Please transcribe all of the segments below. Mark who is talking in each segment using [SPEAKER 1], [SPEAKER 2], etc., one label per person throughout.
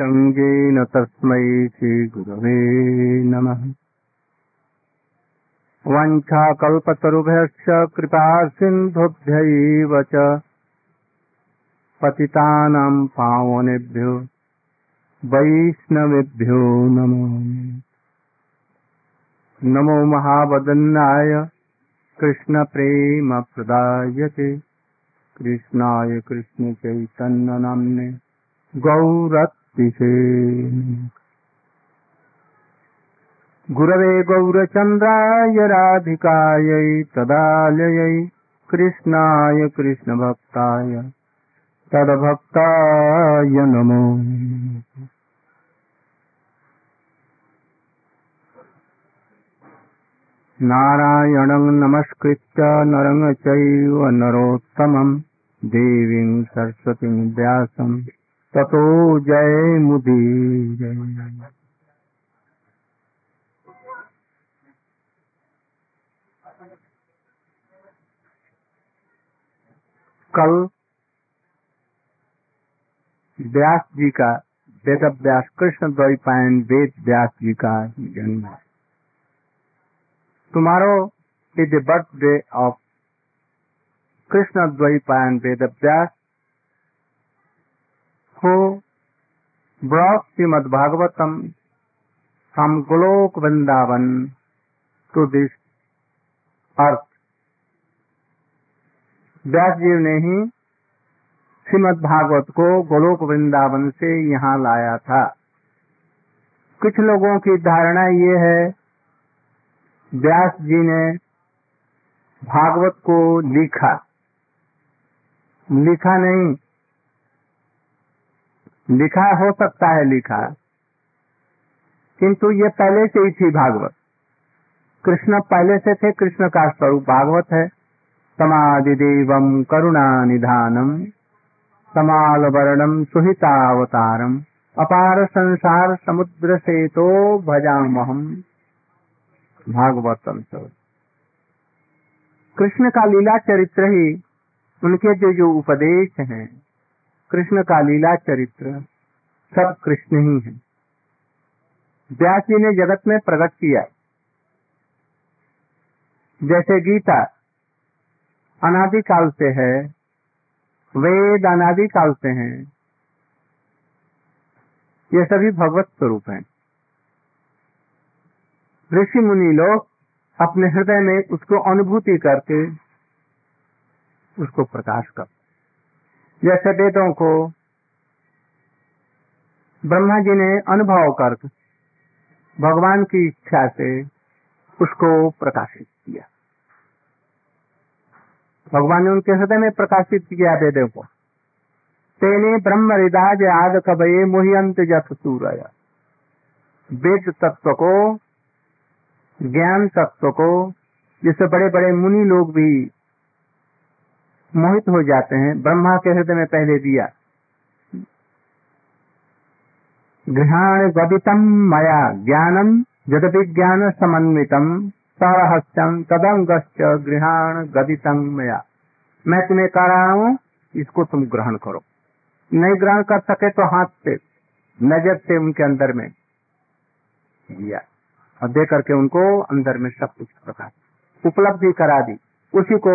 [SPEAKER 1] श्रीमदानन्दतीर्थभक्तिप्रदायकाञ्चेन तस्मै श्रीगुरवे नमः। वञ्छाकल्पतरुभ्यश्च कृपा सिन्धुभ्यैव च। पतितानां पावनेभ्यो वैष्णवेभ्यो नमो। नमो महावदन्नाय कृष्णप्रेमप्रदायते कृष्णाय कृष्णचैतन्यनाम्ने गुरवे गौरचन्द्राय राधिकायै तदालयै कृष्णाय कृष्णभक्ताय तद्भक्ताय नमो। नारायणं नमस्कृत्य नरं चैव नरोत्तमम् देवीं सरस्वतीं व्यासं ततो जयमुदीरये कल व्यास जी का, वेद व्यास, कृष्ण द्वैपायन, वेद व्यास जी का जन्म। है is the birthday of Krishna Dvaipayana, Ved Vyas देखो Brock Shrimad Bhagavatam समोक Vrindavan to this earth. Vyas ji ने ही श्रीमद भागवत को गोलोक वृंदावन से यहाँ लाया था। कुछ लोगों की धारणा ये है व्यास जी ने भागवत को लिखा। लिखा नहीं लिखा हो सकता है लिखा, किंतु ये पहले से ही थी भागवत। कृष्ण पहले से थे, कृष्ण का स्वरूप भागवत है। समादिदेवम करुणा निधानम समाल वर्णम सुहितावतारम अपार संसार समुद्र से तो भजामहम भागवतम कृष्ण का लीला चरित्र ही उनके जो जो उपदेश हैं कृष्ण का लीला चरित्र सब कृष्ण ही है। व्यास जी ने जगत में प्रकट किया। जैसे गीता अनादिकाल से है, वेद अनादिकाल से हैं, ये सभी भगवत स्वरूप हैं। ऋषि मुनि लोग अपने हृदय में उसको अनुभूति करके उसको प्रकाश कर जैसे वेदों को ब्रह्मा जी ने अनुभव कर भगवान की इच्छा से उसको प्रकाशित किया। भगवान ने उनके हृदय में प्रकाशित किया वेदों को। तेने ब्रह्म हृदाज आद कबये मोहियंत जथ सूरय। वेद तत्व को, ज्ञान तत्व को जिससे बड़े बड़े मुनि लोग भी मोहित हो जाते हैं। ब्रह्मा के हृदय में पहले दिया। गृहाण गदितम मया ज्ञानम जद विज्ञान समन्वितम, सरहस्यम तदंगश्च गृहाण गदितम मया। मैं तुम्हें कह रहा हूँ, इसको तुम ग्रहण करो। नहीं ग्रहण कर सके तो हाथ से, नज़र से उनके अंदर में दिया। और दे करके उनको अंदर में सब कुछ प्रकाश उपलब्धि करा दी। उसी को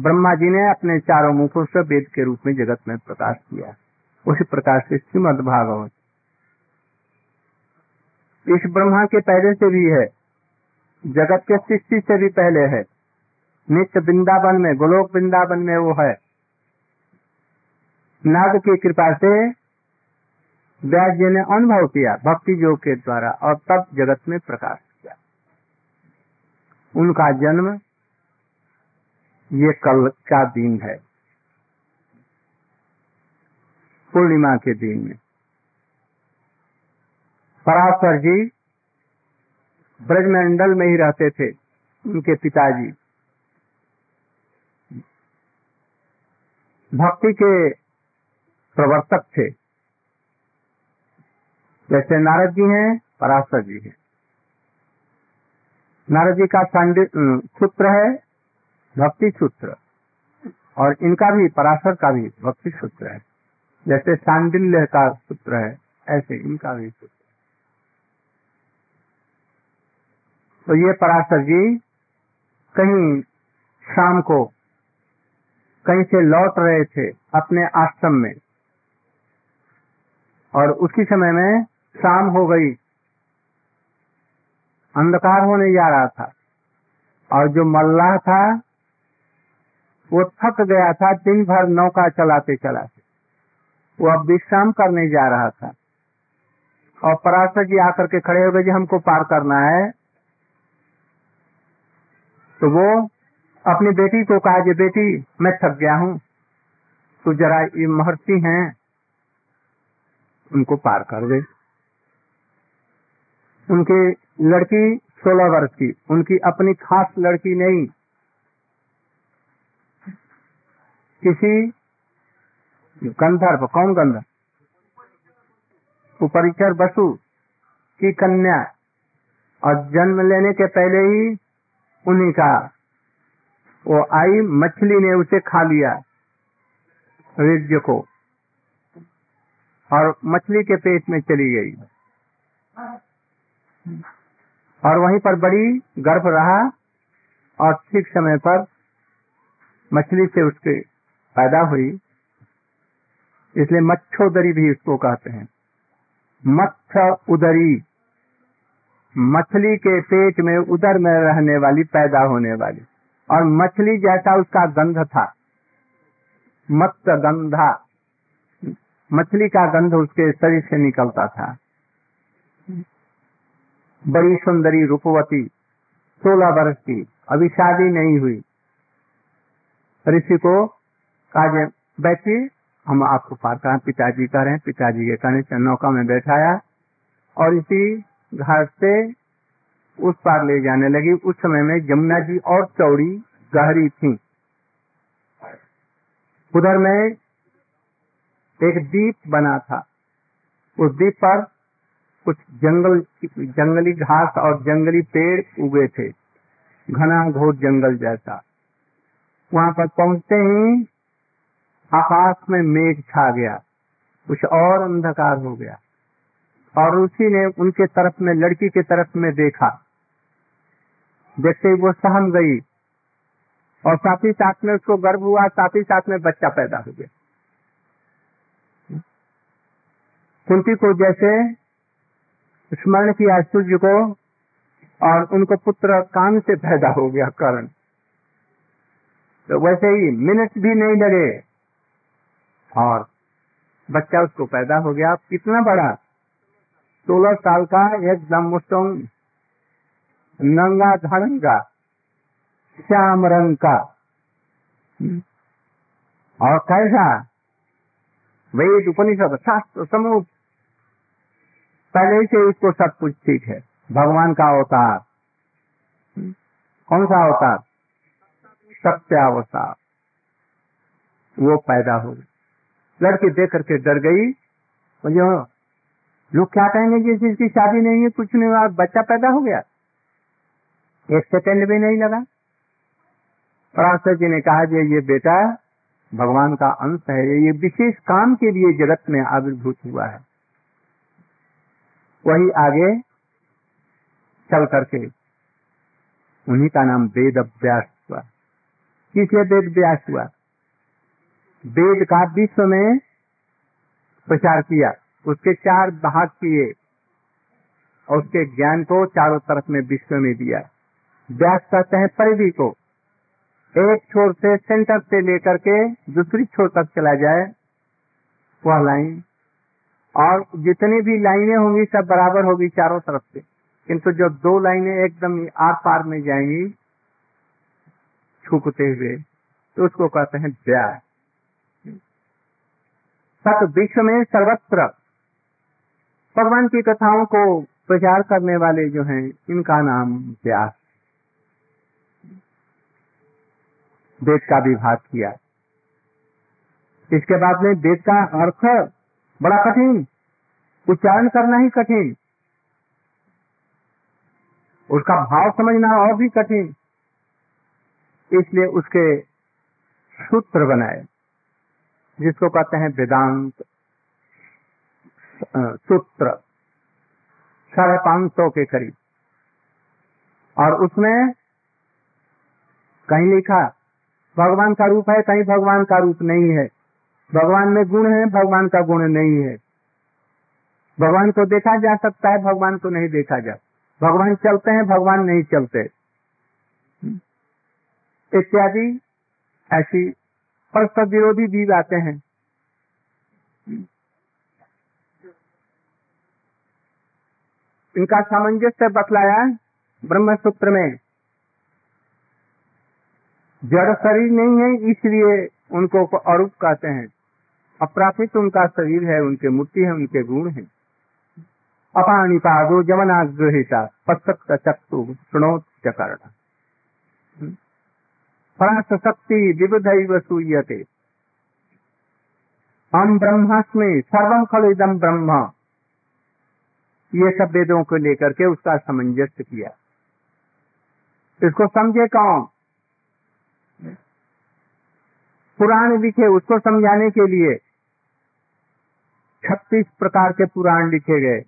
[SPEAKER 1] ब्रह्मा जी ने अपने चारों मुखों से वेद के रूप में जगत में प्रकाश किया। उसी प्रकार से श्रीमद भागवत। इस ब्रह्मा के पहले से भी है, जगत के सृष्टि से भी पहले है। नित्य वृंदावन में, गोलोक वृंदावन में वो है। नाग की कृपा से व्यास जी ने अनुभव किया, भक्ति योग के द्वारा, और तब जगत में प्रकाश किया। उनका जन्म ये कल का दिन है। पूर्णिमा के दिन में। पराशर जी ब्रजमंडल में ही रहते थे, उनके पिताजी। भक्ति के प्रवर्तक थे। जैसे नारद जी हैं, पराशर जी हैं। नारद जी का सूत्र है भक्ति सूत्र और इनका भी, पराशर का भी भक्ति सूत्र है। जैसे सांडिल्य का सूत्र है, ऐसे इनका भी सूत्र तो ये पराशर जी कहीं शाम को कहीं से लौट रहे थे अपने आश्रम में। और उसी समय में शाम हो गई। अंधकार होने जा रहा था। और जो मल्लाह था वो थक गया था, दिन भर नौका चलाते चलाते। वो अब विश्राम करने जा रहा था। और पराशर जी आकर के खड़े हो गए, जी, हमको पार करना है। तो वो अपनी बेटी को कहा कि बेटी, मैं थक गया हूँ। तो जरा ये महर्षि हैं, उनको पार कर दे। उनकी लड़की सोलह वर्ष की, उनकी अपनी खास लड़की नहीं किसी गंधर्व, कौन गंधर्व उपरिचर बसु की कन्या। और जन्म लेने के पहले ही उन्हीं का। वो आई, मछली ने उसे खा लिया वीर्य को। और मछली के पेट में चली गई। और वहीं पर बड़ी गर्भ रहा, और ठीक समय पर मछली से उसके पैदा हुई, इसलिए मच्छोदरी भी इसको कहते हैं। मत्स्य उदरी, मछली के पेट में उदर में रहने वाली, पैदा होने वाली। और मछली जैसा उसका गंध था मत्स्य गंधा, मछली का गंध उसके शरीर से निकलता था। बड़ी सुंदरी रूपवती, सोलह वर्ष की, अभी शादी नहीं हुई। ऋषि को कहा बैठिए हम आपको पार करें पिताजी कह रहे हैं पिताजी के कहने से नौका में बैठाया और इसी घाट से उस पार ले जाने लगी। उस समय में जमुना जी और चौड़ी गहरी थी। उधर में एक दीप बना था। उस दीप पर कुछ जंगल, जंगली घास और जंगली पेड़ उगे थे। घना घोर जंगल जैसा। वहाँ पर पहुँचते ही आकाश में मेघ छा गया, कुछ और अंधकार हो गया। और उसी ने उनके तरफ़ में, लड़की के तरफ़ में देखा। देखते ही वो सहम गई और साथ ही साथ में उसको गर्भ हुआ, साथ ही साथ में बच्चा पैदा हो गया। कुंती को जैसे स्मरण किया सूर्य को और उनको पुत्र कान से पैदा हो गया करण। तो वैसे ही मिनट भी नहीं लगे। और बच्चा उसको पैदा हो गया। कितना बड़ा? सोलह साल का एकदम मुस्टोंग नंगा धड़ंगा, श्याम रंग का। और कैसा? वेद उपनिषद, शास्त्र, समूह। पहले से उसको सब कुछ ठीक है। भगवान का अवतार। कौन सा अवतार? सत्य अवतार वो पैदा हो गई लड़की देख करके डर गई। जो लोग क्या कहेंगे जिस जिसकी शादी नहीं है, कुछ नहीं हुआ बच्चा पैदा हो गया? एक सेकंड भी नहीं लगा। पराशर जी ने कहा कि ये बेटा भगवान का अंश है, ये विशेष काम के लिए जगत में आविर्भूत हुआ है। वही आगे चल करके उन्हीं का नाम वेद अभ्यास हुआ। किस वेद व्यास हुआ? वेद का विश्व में प्रचार किया। उसके चार भाग किए और उसके ज्ञान को चारों तरफ़ में विश्व में दिया। व्यास कहते हैं, परिधि को एक छोर से सेंटर से लेकर के दूसरी छोर तक चला जाए, वह लाइन। और जितनी भी लाइनें होंगी, सब बराबर होगी चारों तरफ़ से। किंतु जो दो लाइनें एकदम आर पार में जाएँगी छुपते हुए तो उसको कहते हैं व्यास। सत विश्व में सर्वत्र। भगवान की कथाओं को प्रचार करने वाले जो हैं, इनका नाम व्यास। वेद का विभाग किया। इसके बाद में वेद का अर्थ बड़ा कठिन। उच्चारण करना ही कठिन। उसका भाव समझना और भी कठिन। इसलिए उसके सूत्र बनाए। जिसको कहते हैं वेदांत सूत्र, साढ़े पाँच सौ के करीब। और उसमें कहीं लिखा, भगवान का रूप है, कहीं भगवान का रूप नहीं है। भगवान में गुण है, भगवान का गुण नहीं है। भगवान को देखा जा सकता है, भगवान को नहीं देखा जा। भगवान चलते हैं, भगवान नहीं चलते। इत्यादि, ऐसी परस्पर विरोधी भी बातें हैं। इनका सामंजस्य बतलाया ब्रह्म सूत्र में। जड़ शरीर नहीं है, इसलिए उनको अरूप कहते हैं। अप्रापित उनका शरीर है, उनके मूर्ति है, उनके गुण है। अपाणी पादो जमनाग्रहिता पश्चक्त चक्षु सुनोत चकर्ण। परास शक्ति विविध सूयते हम ब्रह्मास्मि सर्वम खल इदम ब्रह्म। ये सब वेदों को लेकर के उसका सामंजस्य किया। इसको समझे कौन? पुराण लिखे, उसको समझाने के लिए छत्तीस प्रकार के पुराण लिखे गए।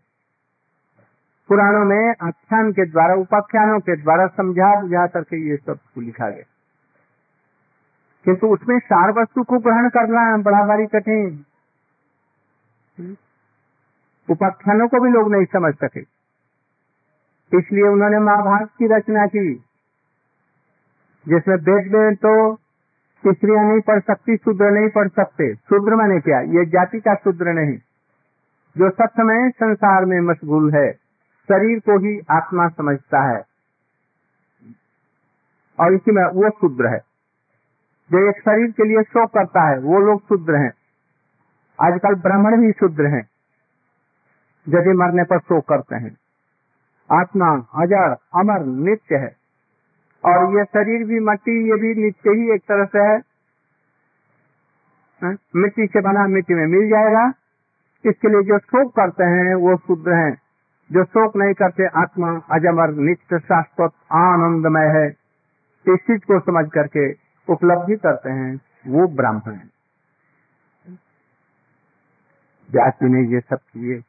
[SPEAKER 1] पुराणों में आख्यान के द्वारा, उपाख्यानों के द्वारा समझा बुझा करके ये सब लिखा गया। किंतु उसमें सार वस्तु को ग्रहण करना बड़ा भारी कठिन। उपाख्यानों को भी लोग नहीं समझ सके। इसलिए उन्होंने महाभारत की रचना की। जिसमें वेद में तो स्त्रियाँ नहीं पढ़ सकती शूद्र नहीं पढ़ सकते। शूद्र मैंने क्या? ये जाति का शूद्र नहीं। जो सब समय संसार में मशगूल है शरीर को ही आत्मा समझता है। और इसी में वो शूद्र है। जो एक शरीर के लिए शोक करता है, वो लोग शूद्र हैं। आजकल ब्राह्मण भी शूद्र हैं, यदि मरने पर शोक करते हैं। आत्मा अजर अमर, नित्य है। और ये शरीर भी, मट्टी, ये भी नित्य ही एक तरह से है। मिट्टी से बना मिट्टी में मिल जाएगा। इसके लिए जो शोक करते हैं, वो शुद्ध हैं। जो शोक नहीं करते, आत्मा, अजमर, नित्य, शाश्वत, आनंदमय है। इस चीज़ को समझ करके उपलब्धि करते हैं, वो ब्राह्मण है। जाति ने ये सब किए।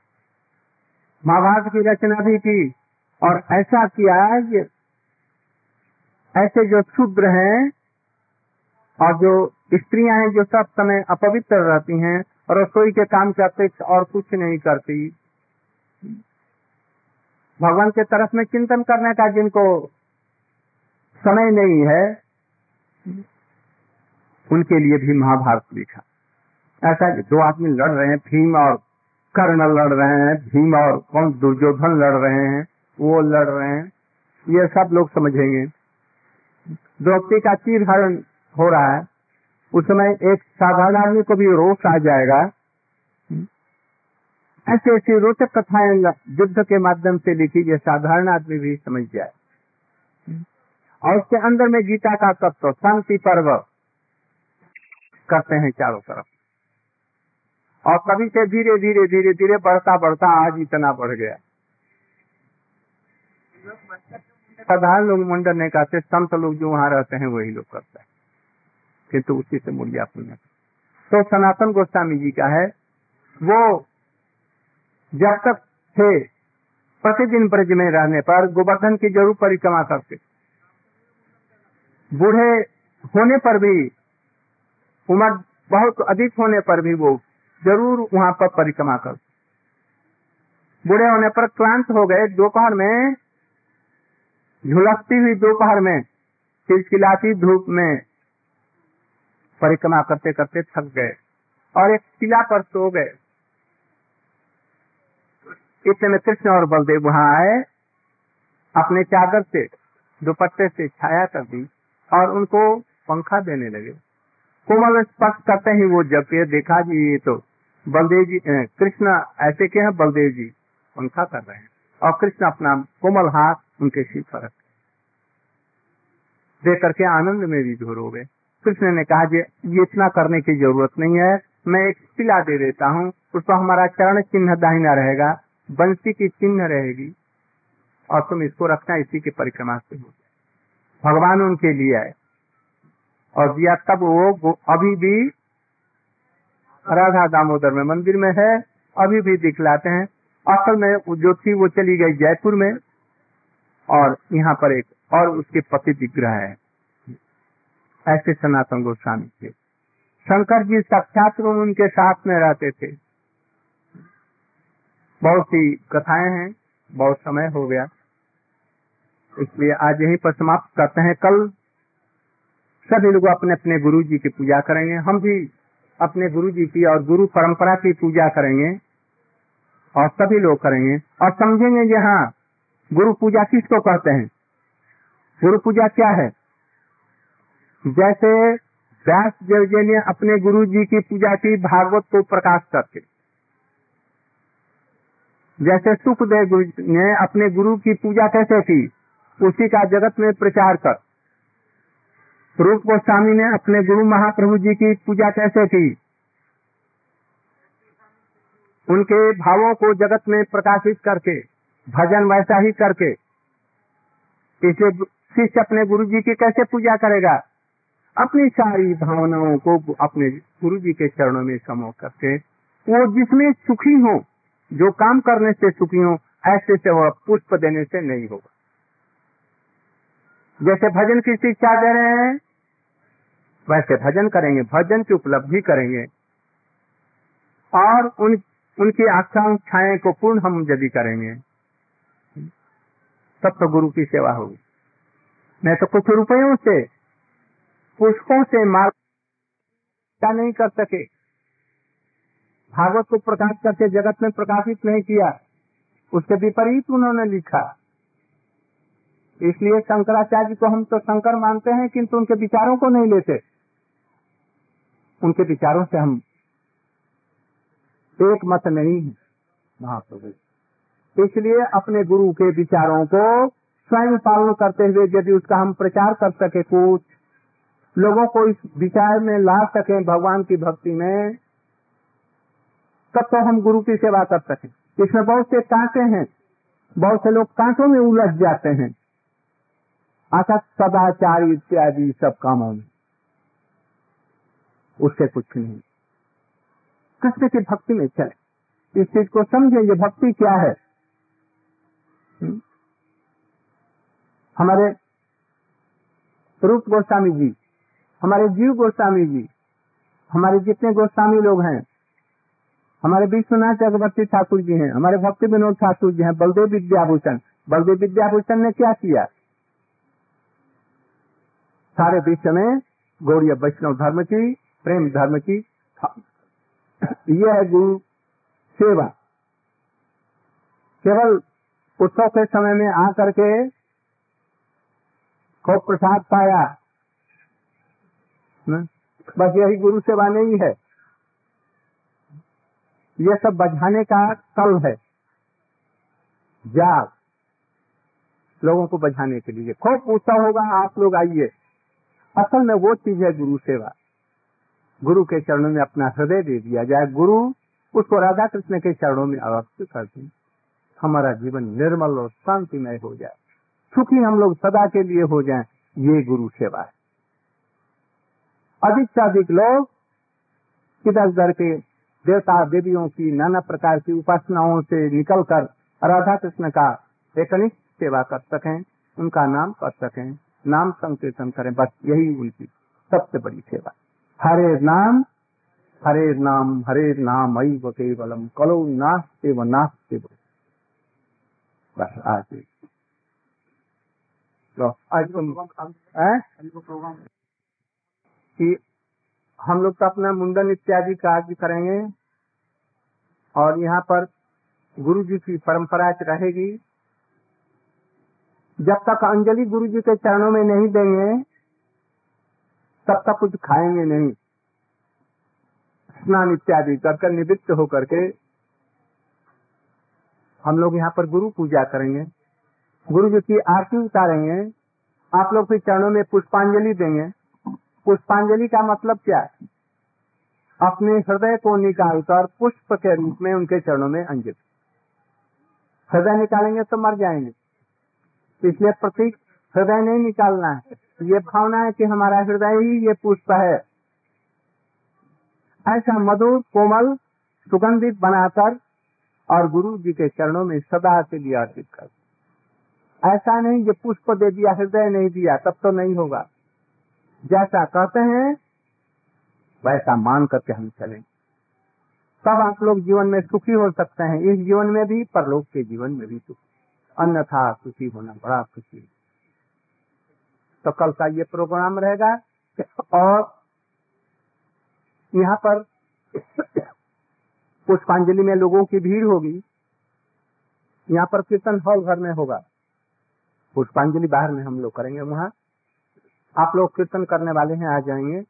[SPEAKER 1] महाभारत की रचना भी की और ऐसा किया ये। ऐसे जो शूद्र हैं और जो स्त्रियाँ हैं जो सब समय अपवित्र रहती हैं और रसोई के काम के अपेक्षा और कुछ नहीं करती। भगवान के तरफ़ में चिंतन करने का जिनको समय नहीं है उनके लिए भी महाभारत लिखा। ऐसा कि दो आदमी लड़ रहे हैं, भीम और कर्ण लड़ रहे हैं, भीम और कौन दुर्योधन लड़ रहे हैं, वो लड़ रहे हैं। ये सब लोग समझेंगे। द्रौपदी का चीर हरण हो रहा है। उस समय एक साधारण आदमी को भी रोष आ जाएगा। ऐसी ऐसी रोचक कथाएँ युद्ध के माध्यम से लिखी जो साधारण आदमी भी समझ जाए। और उसके अंदर में गीता का तत्व, शांति पर्व करते हैं चारों तरफ़। और कभी से धीरे धीरे धीरे धीरे बढ़ता बढ़ता आज इतना बढ़ गया। साधारण लोग मंडल नहीं करते, संत लोग जो वहाँ रहते हैं वही लोग करते हैं। किंतु उसी से मूल्य पुण्य तो सनातन गोस्वामी जी का है, वो जब तक थे, प्रतिदिन ब्रज में रहने पर गोवर्धन की ज़रूर परिक्रमा करते बूढ़े होने पर भी, उम्र बहुत अधिक होने पर भी वो ज़रूर वहाँ पर परिक्रमा कर। बूढ़े होने पर क्लांत हो गए दोपहर में, झुलसती हुई दोपहर में खिलखिलाती धूप में परिक्रमा करते करते थक गए और एक किला पर सो गए। इतने में कृष्ण और बलदेव वहाँ आए, अपने चादर से, दुपट्टे से छाया कर दी। और उनको पंखा देने लगे। कोमल स्पर्श करते ही वो जब के देखा जी ये तो बलदेव जी कृष्ण ऐसे के हैं? बलदेव जी पंखा कर रहे हैं। और कृष्ण अपना कोमल हाथ उनके सिर पर रखे देख करके आनंद में भी झोर हो गए। कृष्ण ने कहा ये इतना करने की ज़रूरत नहीं है, मैं एक सिला दे देता हूँ उस पर हमारा चरण चिन्ह दाहिना रहेगा, बंसी की चिन्ह रहेगी, और तुम इसको रखना इसी की परिक्रमा से हो। भगवान उनके लिए आए। और दिया तब वो अभी भी राधा दामोदर में मंदिर में है, अभी भी दिखलाते हैं। असल में जो थी वो चली गई जयपुर में, और यहाँ पर एक और उसके पति विग्रह है। ऐसे सनातन गोस्वामी थे। शंकर जी साक्षात उनके साथ में रहते थे। बहुत सी कथाएँ हैं, बहुत समय हो गया। इसलिए आज यहीं पर समाप्त करते हैं। कल सभी लोग अपने अपने गुरु जी की पूजा करेंगे। हम भी अपने गुरु जी की और गुरु परंपरा की पूजा करेंगे और सभी लोग करेंगे। और समझेंगे कि हाँ गुरु पूजा किसको कहते हैं? गुरु पूजा क्या है? जैसे व्यास देव जी ने अपने गुरु जी की पूजा की भागवत को प्रकाश करके। जैसे सुखदेव गुरु ने अपने गुरु की पूजा कैसे की? उसी का जगत में प्रचार कर। रूप गोस्वामी ने अपने गुरु महाप्रभु जी की पूजा कैसे की? उनके भावों को जगत में प्रकाशित करके, भजन वैसा ही करके। इसलिए शिष्य अपने गुरु जी की कैसे पूजा करेगा? अपनी सारी भावनाओं को अपने गुरु जी के चरणों में समो करके। वो जिसमें सुखी हो, जो काम करने से सुखी हो, ऐसे से वह पुष्प देने से नहीं होगा। जैसे भजन की शिक्षा दे रहे हैं, वैसे भजन करेंगे, भजन की उपलब्धि करेंगे। और उन, उनकी आकांक्षाएँ को पूर्ण हम यदि करेंगे, तब तो गुरु की सेवा होगी। नहीं तो कुछ रुपयों से, पुष्पों से मार्ग नहीं कर सके। भागवत को प्रकाश करके जगत में प्रकाशित नहीं किया, उसके विपरीत उन्होंने लिखा। इसलिए शंकराचार्य को हम तो शंकर मानते हैं, किंतु उनके विचारों को नहीं लेते। उनके विचारों से हम एक मत नहीं है, महाप्रभु। इसलिए अपने गुरु के विचारों को स्वयं पालन करते हुए यदि उसका हम प्रचार कर सके कुछ, लोगों को इस विचार में ला सके भगवान की भक्ति में, तब तो हम गुरु की सेवा कर सके। इसमें बहुत से कांटे हैं, बहुत से लोग कांटों में उलझ जाते हैं। अर्थात सदाचार इत्यादि सब कामों में उससे कुछ नहीं। कृष्ण की भक्ति में चले। इस चीज़ को समझे, ये भक्ति क्या है? हुँ? हम्म? हमारे रूप गोस्वामी जी, हमारे जीव गोस्वामी जी, हमारे जितने गोस्वामी लोग हैं, हमारे विश्वनाथ चक्रवर्ती ठाकुर जी हैं, हमारे भक्ति विनोद ठाकुर जी हैं, बलदेव विद्याभूषण। बलदेव विद्याभूषण ने क्या किया? सारे विश्व में गौड़ीय वैष्णव धर्म की, प्रेम धर्म की यह है गुरु सेवा। केवल उत्सव के समय में आकर के खूब प्रसाद पाया। न? बस यही गुरु सेवा नहीं है। ये सब बजाने का कल है। जाग लोगों को बजाने के लिए। खूब उत्सव होगा, आप लोग आइए। असल में वो चीज़ है गुरु सेवा। गुरु के चरणों में अपना हृदय दे दिया जाए। गुरु उसको राधा कृष्ण के चरणों में अवस्थ कर दें। हमारा जीवन निर्मल और शांतिमय हो जाए। सुखी हम लोग सदा के लिए हो जाए, ये गुरु सेवा है। अधिक से अधिक लोग इधर उधर के देवता देवियों की नाना प्रकार की उपासनाओं से निकलकर राधा कृष्ण का एकनिष्ठ सेवा कर सकें, उनका नाम कर सकें। नाम संकीर्तन करें, बस यही उनकी सबसे बड़ी सेवा। हरे नाम हरे नाम हरे नाम अई केवलम, कलो नास्ते व नास्ते बस आज लो आज कि हम लोग तो अपना मुंडन इत्यादि कार्य करेंगे, और यहाँ पर गुरु जी की परंपरा रहेगी। जब तक अंजलि गुरु जी के चरणों में नहीं देंगे, तब तक कुछ खाएँगे नहीं। स्नान इत्यादि कर कर निवृत्त होकर के हम लोग यहाँ पर गुरु पूजा करेंगे। गुरु जी की आरती उतारेंगे। आप लोग फिर चरणों में पुष्पांजलि देंगे। पुष्पांजलि का मतलब क्या है? अपने हृदय को निकालकर पुष्प के रूप में उनके चरणों में अंजलि हृदय निकालेंगे तो मर जाएँगे। इसलिए प्रतीक हृदय नहीं निकालना है। ये भावना है कि हमारा हृदय ही ये पुष्प है। ऐसा मधुर, कोमल, सुगंधित बनाकर और गुरु जी के चरणों में सदा के लिए अर्पित कर। ऐसा नहीं कि पुष्प दे दिया, हृदय नहीं दिया, तब तो नहीं होगा। जैसा कहते हैं, वैसा मान करके हम चलें। तब आप लोग जीवन में सुखी हो सकते हैं। इस जीवन में भी, परलोक के जीवन में भी सुखी। अन्यथा सुखी होना बड़ा खुशी। तो कल का ये प्रोग्राम रहेगा और यहाँ पर पुष्पांजलि में लोगों की भीड़ होगी। यहाँ पर कीर्तन हॉल घर में होगा। पुष्पांजलि बाहर में हम लोग करेंगे वहाँ। आप लोग कीर्तन करने वाले हैं, आ जाएँगे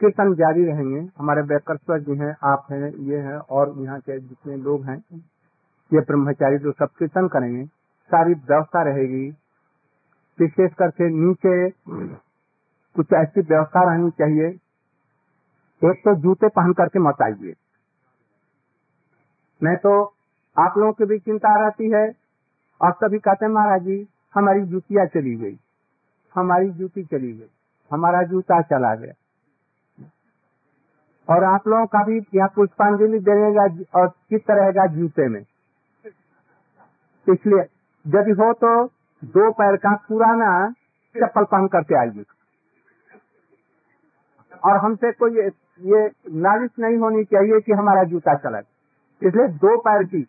[SPEAKER 1] कीर्तन जारी रहेंगे। हमारे वैकर्श्वर जी हैं, आप हैं, ये हैं और यहाँ के जितने लोग हैं, ये ब्रह्मचारी जो सब कीर्तन करेंगे। सारी व्यवस्था रहेगी। विशेष करके नीचे कुछ ऐसी व्यवस्था रहनी चाहिए। एक तो जूते पहन करके मत आइए। नहीं तो आप लोगों की भी चिंता रहती है और कभी कहते हैं, महाराज जी, हमारी जूतियाँ चली गई। हमारी जूती चली गई। हमारा जूता चला गया। और आप लोगों का भी यहाँ पुष्पांजलि देगा और चित्त रहेगा जूते में? इसलिए यदि हो तो दो पैर का पुराना चप्पल पहन करके आइए। और हमसे कोई ये, ये नालिश नहीं होनी चाहिए कि हमारा जूता चला। इसलिए दो पैर की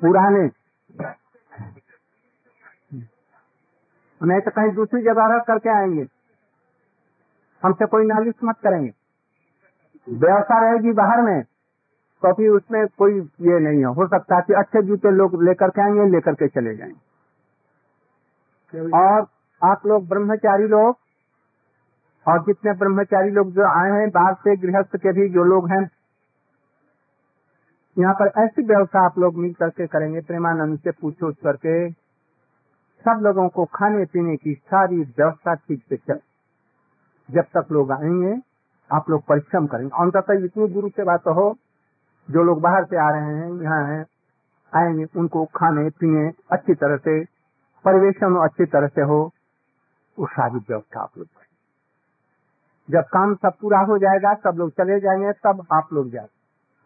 [SPEAKER 1] पुराने। नहीं तो कहीं दूसरी जगह रख करके आएँगे। हमसे कोई नालिश मत करेंगे। व्यवस्था रहेगी बाहर में। तो फिर उसमें कोई ये नहीं है। हो सकता है कि अच्छे जूते लोग लेकर के आएँगे लेकर के चले जाएँगे और आप लोग ब्रह्मचारी लोग और जितने ब्रह्मचारी लोग जो आए हैं बाहर से गृहस्थ के भी जो लोग हैं यहाँ पर ऐसी व्यवस्था आप लोग मिल करके करेंगे। प्रेमानंद से पूछो करके सब लोगों को खाने पीने की सारी व्यवस्था ठीक से चल। जब तक लोग आएँगे आप लोग परिश्रम करेंगे। अंततः इतनी गुरु से बात हो जो लोग बाहर से आ रहे हैं, यहाँ हैं, आएँगे, उनको खाने पीने अच्छी तरह से, परिवेशन अच्छी तरह से हो वो सारी व्यवस्था आप लोग जब काम सब पूरा हो जाएगा, सब लोग चले जाएँगे, तब आप लोग जाए।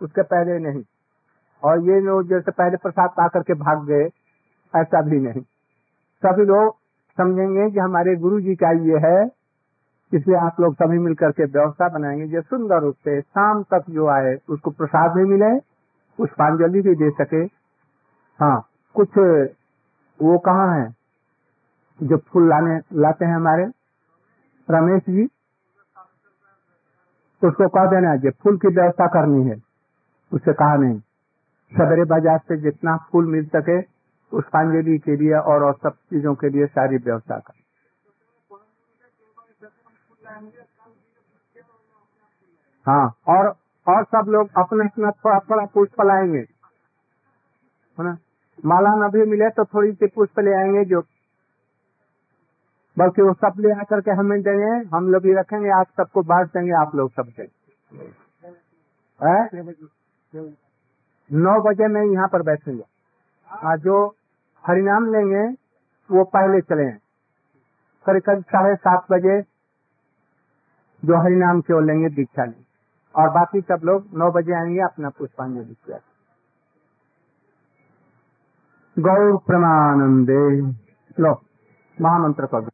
[SPEAKER 1] उसके पहले नहीं। और ये लोग जैसे पहले प्रसाद पा करके भाग गए, ऐसा भी नहीं। सभी लोग समझेंगे कि हमारे गुरु जी का ये है इसलिए आप लोग सभी मिलकर के व्यवस्था बनाएँगे। जो सुंदर रूप से शाम तक जो आए उसको प्रसाद भी मिले पुष्पांजलि भी दे सके। हाँ कुछ वो कहाँ है? जो फूल लाने लाते हैं हमारे रमेश जी। उसको कह देना है फूल की व्यवस्था करनी है। उससे कहा नहीं सदरे बाज़ार से जितना फूल मिल सके पुष्पांजलि के लिए और, और सब चीज़ों के लिए सारी व्यवस्था कर। हाँ और और सब लोग अपने अपना थोड़ा थोड़ा पुष्प लाएँगे। है ना? माला न भी मिले तो थोड़ी सी पुष्प ले आएँगे जो, बल्कि वो सब ले आकर के हमें देंगे, हम लोग भी रखेंगे, आप सबको बांट देंगे, आप लोग सबसे। नौ बजे में यहाँ पर बैठेंगे। जो हरिनाम लेंगे, वो पहले चले करीब करीब साढ़े सात बजे जो हरिनाम के लेंगे दीक्षा लेंगे और बाकी सब लोग नौ बजे आएँगे अपना पुष्पांजलि किया। गौर प्रमानंदे। लो, महामंत्र कर